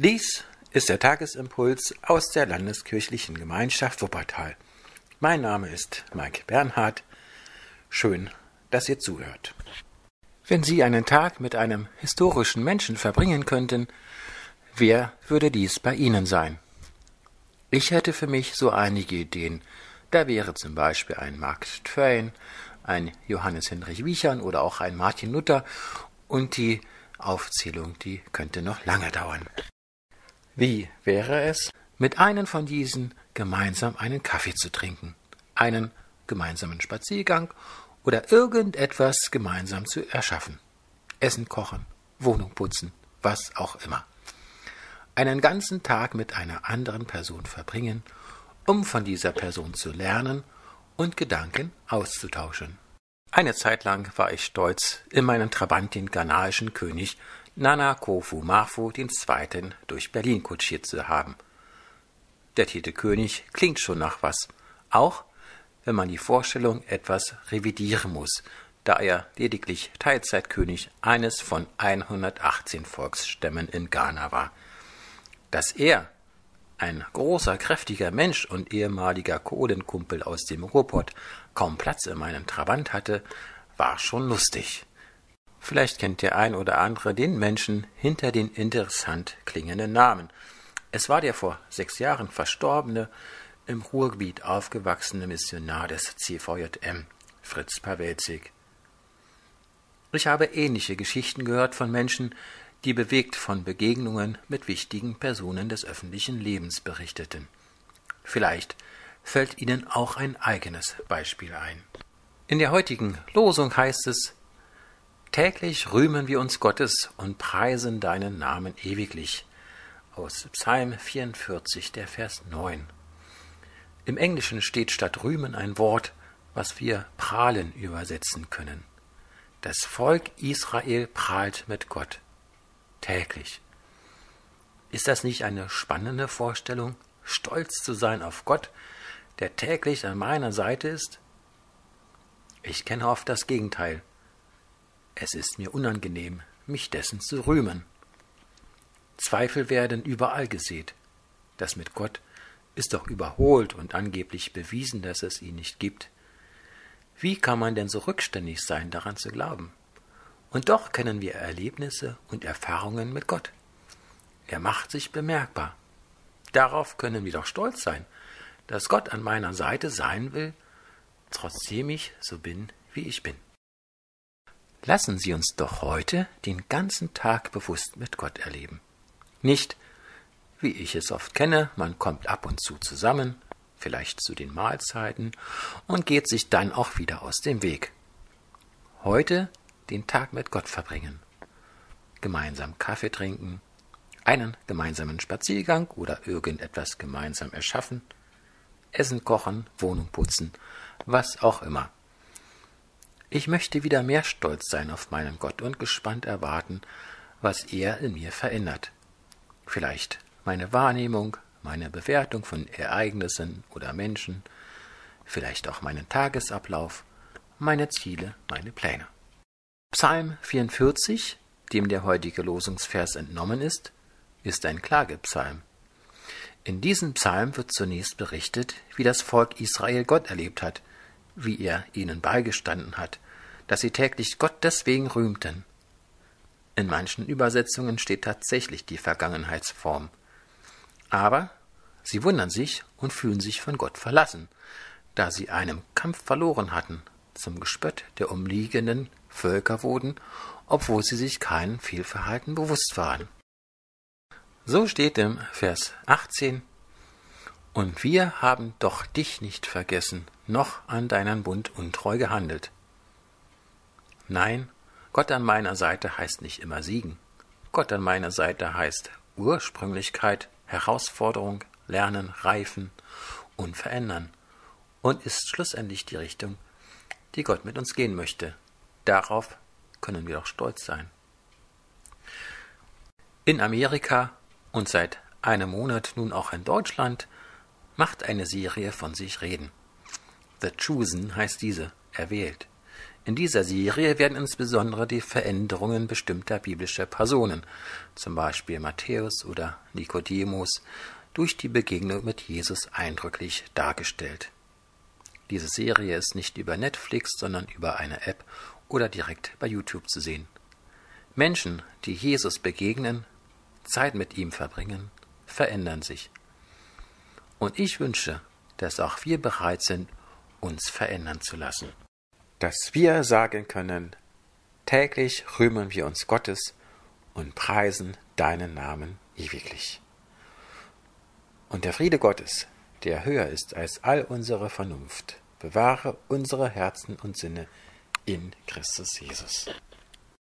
Dies ist der Tagesimpuls aus der Landeskirchlichen Gemeinschaft Wuppertal. Mein Name ist Mike Bernhard. Schön, dass ihr zuhört. Wenn Sie einen Tag mit einem historischen Menschen verbringen könnten, wer würde dies bei Ihnen sein? Ich hätte für mich so einige Ideen. Da wäre zum Beispiel ein Mark Twain, ein Johannes Hinrich Wiechern oder auch ein Martin Luther und die Aufzählung, die könnte noch lange dauern. Wie wäre es, mit einem von diesen gemeinsam einen Kaffee zu trinken, einen gemeinsamen Spaziergang oder irgendetwas gemeinsam zu erschaffen? Essen kochen, Wohnung putzen, was auch immer. Einen ganzen Tag mit einer anderen Person verbringen, um von dieser Person zu lernen und Gedanken auszutauschen. Eine Zeit lang war ich stolz, in meinen Trabant den ghanaischen König Nana Kofu Mafu II. durch Berlin kutschiert zu haben. Der Titel König klingt schon nach was, auch wenn man die Vorstellung etwas revidieren muss, da er lediglich Teilzeitkönig eines von 118 Volksstämmen in Ghana war. Dass er, ein großer, kräftiger Mensch und ehemaliger Kohlenkumpel aus dem Ruhrpott, kaum Platz in meinem Trabant hatte, war schon lustig. Vielleicht kennt der ein oder andere den Menschen hinter den interessant klingenden Namen. Es war der vor sechs Jahren verstorbene, im Ruhrgebiet aufgewachsene Missionar des CVJM, Fritz Pawelzig. Ich habe ähnliche Geschichten gehört von Menschen, die bewegt von Begegnungen mit wichtigen Personen des öffentlichen Lebens berichteten. Vielleicht fällt Ihnen auch ein eigenes Beispiel ein. In der heutigen Losung heißt es Täglich rühmen wir uns Gottes und preisen deinen Namen ewiglich. Aus Psalm 44, der Vers 9. Im Englischen steht statt rühmen ein Wort, was wir prahlen übersetzen können. Das Volk Israel prahlt mit Gott. Täglich. Ist das nicht eine spannende Vorstellung, stolz zu sein auf Gott, der täglich an meiner Seite ist? Ich kenne oft das Gegenteil. Es ist mir unangenehm, mich dessen zu rühmen. Zweifel werden überall gesät. Das mit Gott ist doch überholt und angeblich bewiesen, dass es ihn nicht gibt. Wie kann man denn so rückständig sein, daran zu glauben? Und doch kennen wir Erlebnisse und Erfahrungen mit Gott. Er macht sich bemerkbar. Darauf können wir doch stolz sein, dass Gott an meiner Seite sein will, trotzdem ich so bin, wie ich bin. Lassen Sie uns doch heute den ganzen Tag bewusst mit Gott erleben. Nicht, wie ich es oft kenne, man kommt ab und zu zusammen, vielleicht zu den Mahlzeiten, und geht sich dann auch wieder aus dem Weg. Heute den Tag mit Gott verbringen. Gemeinsam Kaffee trinken, einen gemeinsamen Spaziergang oder irgendetwas gemeinsam erschaffen, Essen kochen, Wohnung putzen, was auch immer. Ich möchte wieder mehr stolz sein auf meinen Gott und gespannt erwarten, was er in mir verändert. Vielleicht meine Wahrnehmung, meine Bewertung von Ereignissen oder Menschen, vielleicht auch meinen Tagesablauf, meine Ziele, meine Pläne. Psalm 44, dem der heutige Losungsvers entnommen ist, ist ein Klagepsalm. In diesem Psalm wird zunächst berichtet, wie das Volk Israel Gott erlebt hat, wie er ihnen beigestanden hat, dass sie täglich Gott deswegen rühmten. In manchen Übersetzungen steht tatsächlich die Vergangenheitsform. Aber sie wundern sich und fühlen sich von Gott verlassen, da sie einem Kampf verloren hatten, zum Gespött der umliegenden Völker wurden, obwohl sie sich keinem Fehlverhalten bewusst waren. So steht im Vers 18 Und wir haben doch dich nicht vergessen, noch an deinen Bund untreu gehandelt. Nein, Gott an meiner Seite heißt nicht immer Siegen. Gott an meiner Seite heißt Ursprünglichkeit, Herausforderung, Lernen, Reifen und Verändern und ist schlussendlich die Richtung, die Gott mit uns gehen möchte. Darauf können wir doch stolz sein. In Amerika und seit einem Monat nun auch in Deutschland macht eine Serie von sich reden. The Chosen heißt diese, erwählt. In dieser Serie werden insbesondere die Veränderungen bestimmter biblischer Personen, zum Beispiel Matthäus oder Nikodemus, durch die Begegnung mit Jesus eindrücklich dargestellt. Diese Serie ist nicht über Netflix, sondern über eine App oder direkt bei YouTube zu sehen. Menschen, die Jesus begegnen, Zeit mit ihm verbringen, verändern sich. Und ich wünsche, dass auch wir bereit sind, uns verändern zu lassen. Dass wir sagen können, täglich rühmen wir uns Gottes und preisen deinen Namen ewiglich. Und der Friede Gottes, der höher ist als all unsere Vernunft, bewahre unsere Herzen und Sinne in Christus Jesus.